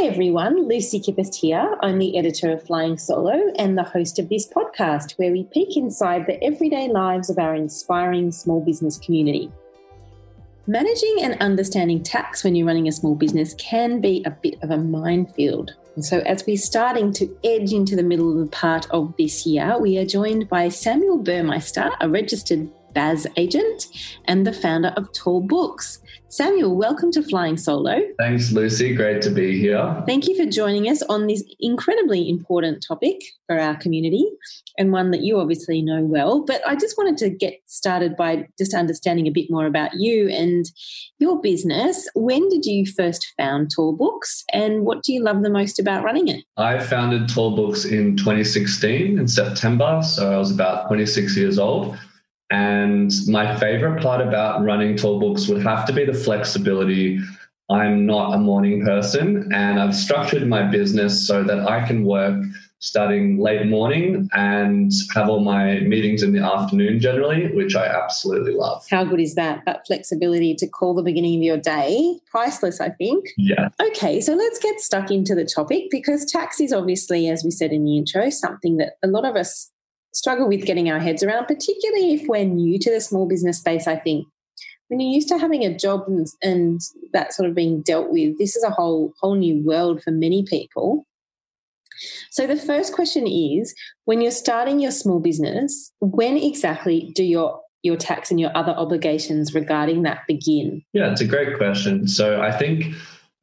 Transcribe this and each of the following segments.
Hi everyone, Lucy Kippist here. I'm the editor of Flying Solo and the host of this podcast where we peek inside the everyday lives of our inspiring small business community. Managing and understanding tax when you're running a small business can be a bit of a minefield. And so, as we're starting to edge into the middle of the part of this year, we are joined by Samuel Burmeister, a registered BAS agent and the founder of Tall Books. Samuel, welcome to Flying Solo. Thanks, Lucy. Great to be here. Thank you for joining us on this incredibly important topic for our community and one that you obviously know well. But I just wanted to get started by just understanding a bit more about you and your business. When did you first found Tall Books and what do you love the most about running it? I founded Tall Books in 2016 in September. So I was about 26 years old. And my favorite part about running tall books would have to be the flexibility. I'm not a morning person, and I've structured my business so that I can work starting late morning and have all my meetings in the afternoon generally, which I absolutely love. How good is that? That flexibility to call the beginning of your day, priceless, I think. Yeah. Okay, so let's get stuck into the topic because tax is obviously, as we said in the intro, something that a lot of us struggle with getting our heads around, particularly if we're new to the small business space. I think when you're used to having a job and, and that sort of being dealt with, this is a whole whole new world for many people. So the first question is when you're starting your small business, when exactly do your your tax and your other obligations regarding that begin? Yeah, it's a great question. So I think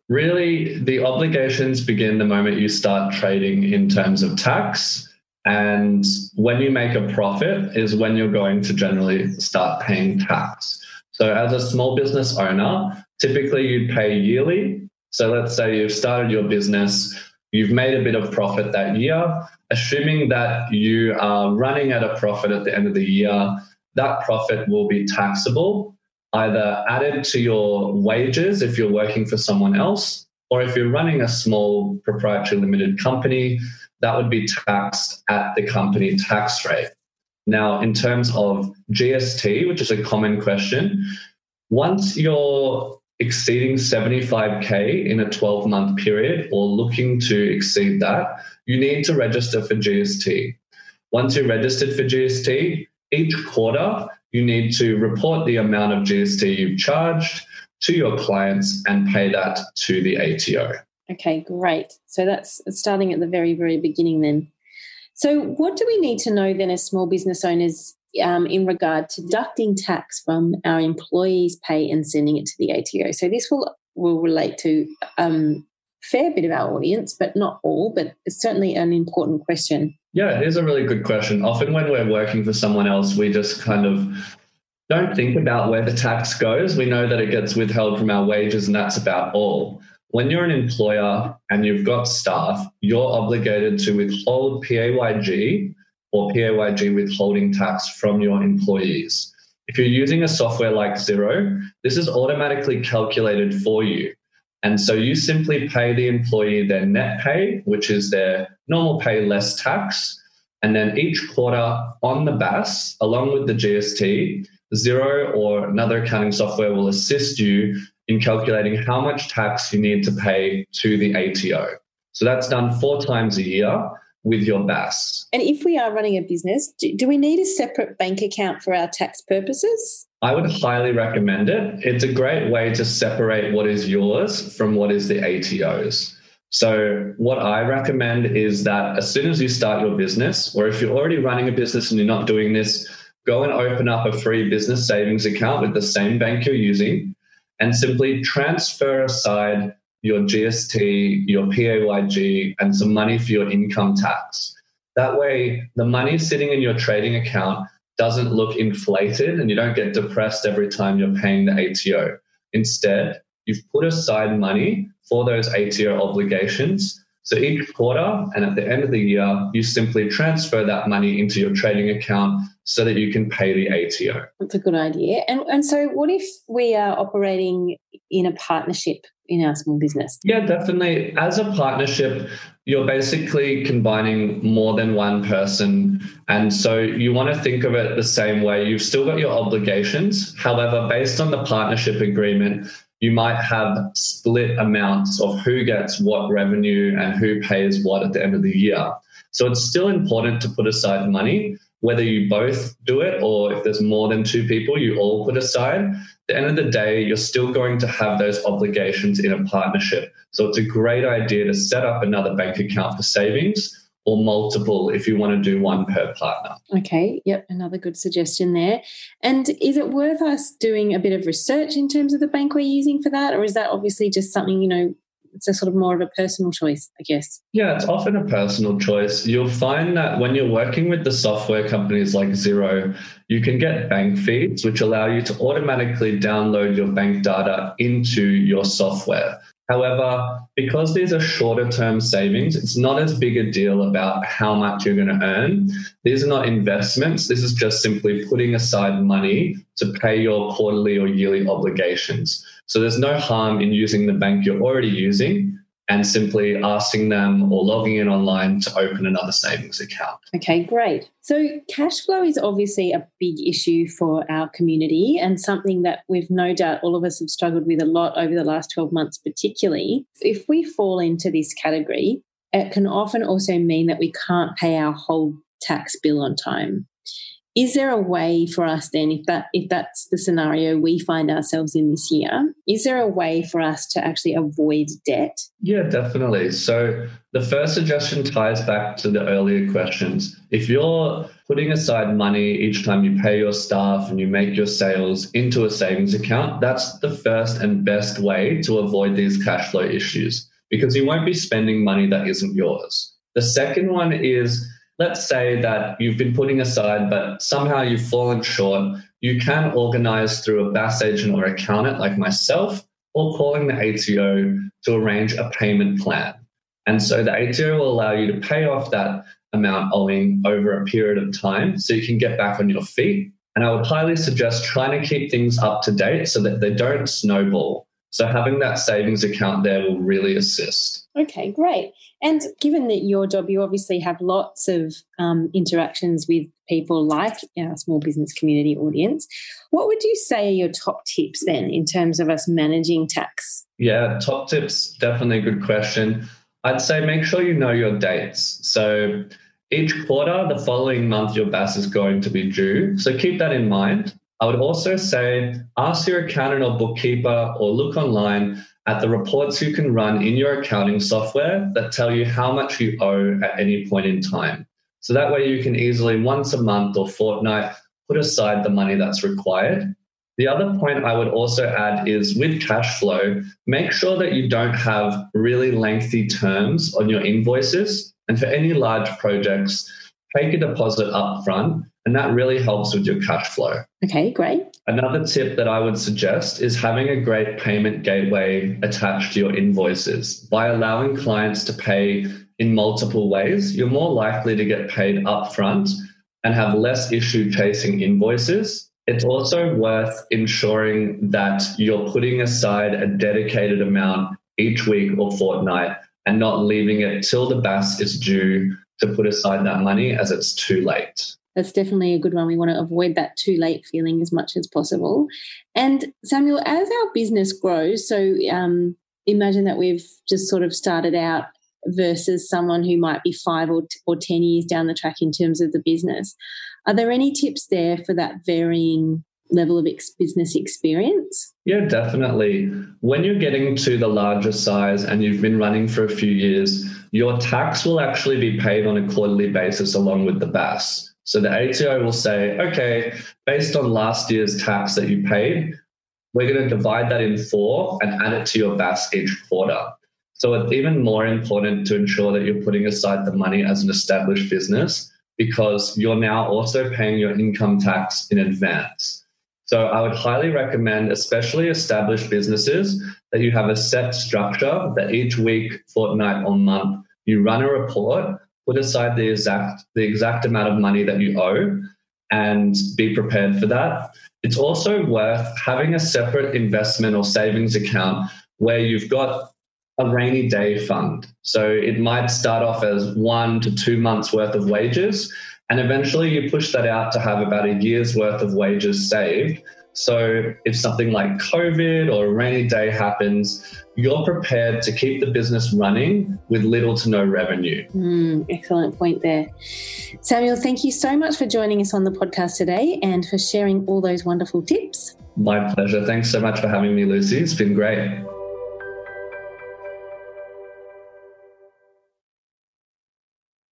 really the obligations begin the moment you start trading in terms of tax. And when you make a profit is when you're going to generally start paying tax. So as a small business owner, typically you'd pay yearly. So let's say you've started your business, you've made a bit of profit that year, assuming that you are running at a profit at the end of the year, that profit will be taxable, either added to your wages if you're working for someone else, or if you're running a small proprietary limited company, that would be taxed at the company tax rate. Now, in terms of GST, which is a common question, once you're exceeding 75K in a 12 month period or looking to exceed that, you need to register for GST. Once you're registered for GST, each quarter you need to report the amount of GST you've charged to your clients and pay that to the ATO. Okay, great. So that's starting at the very, very beginning then. So, what do we need to know then as small business owners um, in regard to deducting tax from our employees' pay and sending it to the ATO? So, this will will relate to um, fair bit of our audience, but not all. But it's certainly an important question. Yeah, it is a really good question. Often when we're working for someone else, we just kind of don't think about where the tax goes. We know that it gets withheld from our wages, and that's about all when you're an employer and you've got staff, you're obligated to withhold PAYG or PAYG withholding tax from your employees. If you're using a software like Xero, this is automatically calculated for you. And so you simply pay the employee their net pay, which is their normal pay less tax. And then each quarter on the BAS, along with the GST, Xero or another accounting software will assist you in calculating how much tax you need to pay to the ATO. So that's done four times a year with your BAS. And if we are running a business, do, do, we need a separate bank account for our tax purposes? I would highly recommend it. It's a great way to separate what is yours from what is the ATO's. So, what I recommend is that as soon as you start your business, or if you're already running a business and you're not doing this, go and open up a free business savings account with the same bank you're using and simply transfer aside your GST, your PAYG, and some money for your income tax. That way, the money sitting in your trading account doesn't look inflated and you don't get depressed every time you're paying the ATO. Instead, you've put aside money for those ATO obligations. So each quarter and at the end of the year, you simply transfer that money into your trading account so that you can pay the ATO. That's a good idea. And, and so, what if we are operating in a partnership in our small business? Yeah, definitely. As a partnership, you're basically combining more than one person. And so you want to think of it the same way. You've still got your obligations. However, based on the partnership agreement, you might have split amounts of who gets what revenue and who pays what at the end of the year. So it's still important to put aside money, whether you both do it or if there's more than two people, you all put aside. At the end of the day, you're still going to have those obligations in a partnership. So it's a great idea to set up another bank account for savings or multiple if you want to do one per partner. Okay, yep, another good suggestion there. And is it worth us doing a bit of research in terms of the bank we're using for that? Or is that obviously just something, you know, it's a sort of more of a personal choice, I guess. Yeah, it's often a personal choice. You'll find that when you're working with the software companies like Xero, you can get bank feeds, which allow you to automatically download your bank data into your software. However, because these are shorter term savings, it's not as big a deal about how much you're going to earn. These are not investments. This is just simply putting aside money to pay your quarterly or yearly obligations. So there's no harm in using the bank you're already using and simply asking them or logging in online to open another savings account. Okay, great. So, cash flow is obviously a big issue for our community and something that we've no doubt all of us have struggled with a lot over the last 12 months, particularly. If we fall into this category, it can often also mean that we can't pay our whole tax bill on time. Is there a way for us then, if that if that's the scenario we find ourselves in this year, is there a way for us to actually avoid debt? Yeah, definitely. So the first suggestion ties back to the earlier questions. If you're putting aside money each time you pay your staff and you make your sales into a savings account, that's the first and best way to avoid these cash flow issues because you won't be spending money that isn't yours. The second one is let's say that you've been putting aside, but somehow you've fallen short, you can organize through a BAS agent or accountant like myself, or calling the ATO to arrange a payment plan. And so the ATO will allow you to pay off that amount owing over a period of time so you can get back on your feet. And I would highly suggest trying to keep things up to date so that they don't snowball. So having that savings account there will really assist. Okay, great. And given that your job, you obviously have lots of um, interactions with people like our small business community audience. What would you say are your top tips then in terms of us managing tax? Yeah, top tips, definitely a good question. I'd say make sure you know your dates. So each quarter, the following month, your BAS is going to be due. So keep that in mind. I would also say ask your accountant or bookkeeper or look online at the reports you can run in your accounting software that tell you how much you owe at any point in time. So that way you can easily once a month or fortnight put aside the money that's required. The other point I would also add is with cash flow, make sure that you don't have really lengthy terms on your invoices. And for any large projects, take a deposit up front and that really helps with your cash flow. Okay, great. Another tip that I would suggest is having a great payment gateway attached to your invoices. By allowing clients to pay in multiple ways, you're more likely to get paid upfront and have less issue chasing invoices. It's also worth ensuring that you're putting aside a dedicated amount each week or fortnight and not leaving it till the BAS is due to put aside that money as it's too late that's definitely a good one. We want to avoid that too late feeling as much as possible. And Samuel, as our business grows, so um, imagine that we've just sort of started out versus someone who might be five or, or 10 years down the track in terms of the business. Are there any tips there for that varying level of ex- business experience? Yeah, definitely. When you're getting to the larger size and you've been running for a few years, your tax will actually be paid on a quarterly basis along with the BAS. So the ATO will say, okay, based on last year's tax that you paid, we're going to divide that in four and add it to your BAS each quarter. So it's even more important to ensure that you're putting aside the money as an established business because you're now also paying your income tax in advance. So I would highly recommend, especially established businesses, that you have a set structure that each week, fortnight, or month you run a report, put aside the exact the exact amount of money that you owe, and be prepared for that. It's also worth having a separate investment or savings account where you've got a rainy day fund. So it might start off as one to two months worth of wages, and eventually you push that out to have about a year's worth of wages saved. So if something like COVID or a rainy day happens, you're prepared to keep the business running with little to no revenue. Mm, excellent point there. Samuel, thank you so much for joining us on the podcast today and for sharing all those wonderful tips. My pleasure. Thanks so much for having me, Lucy. It's been great.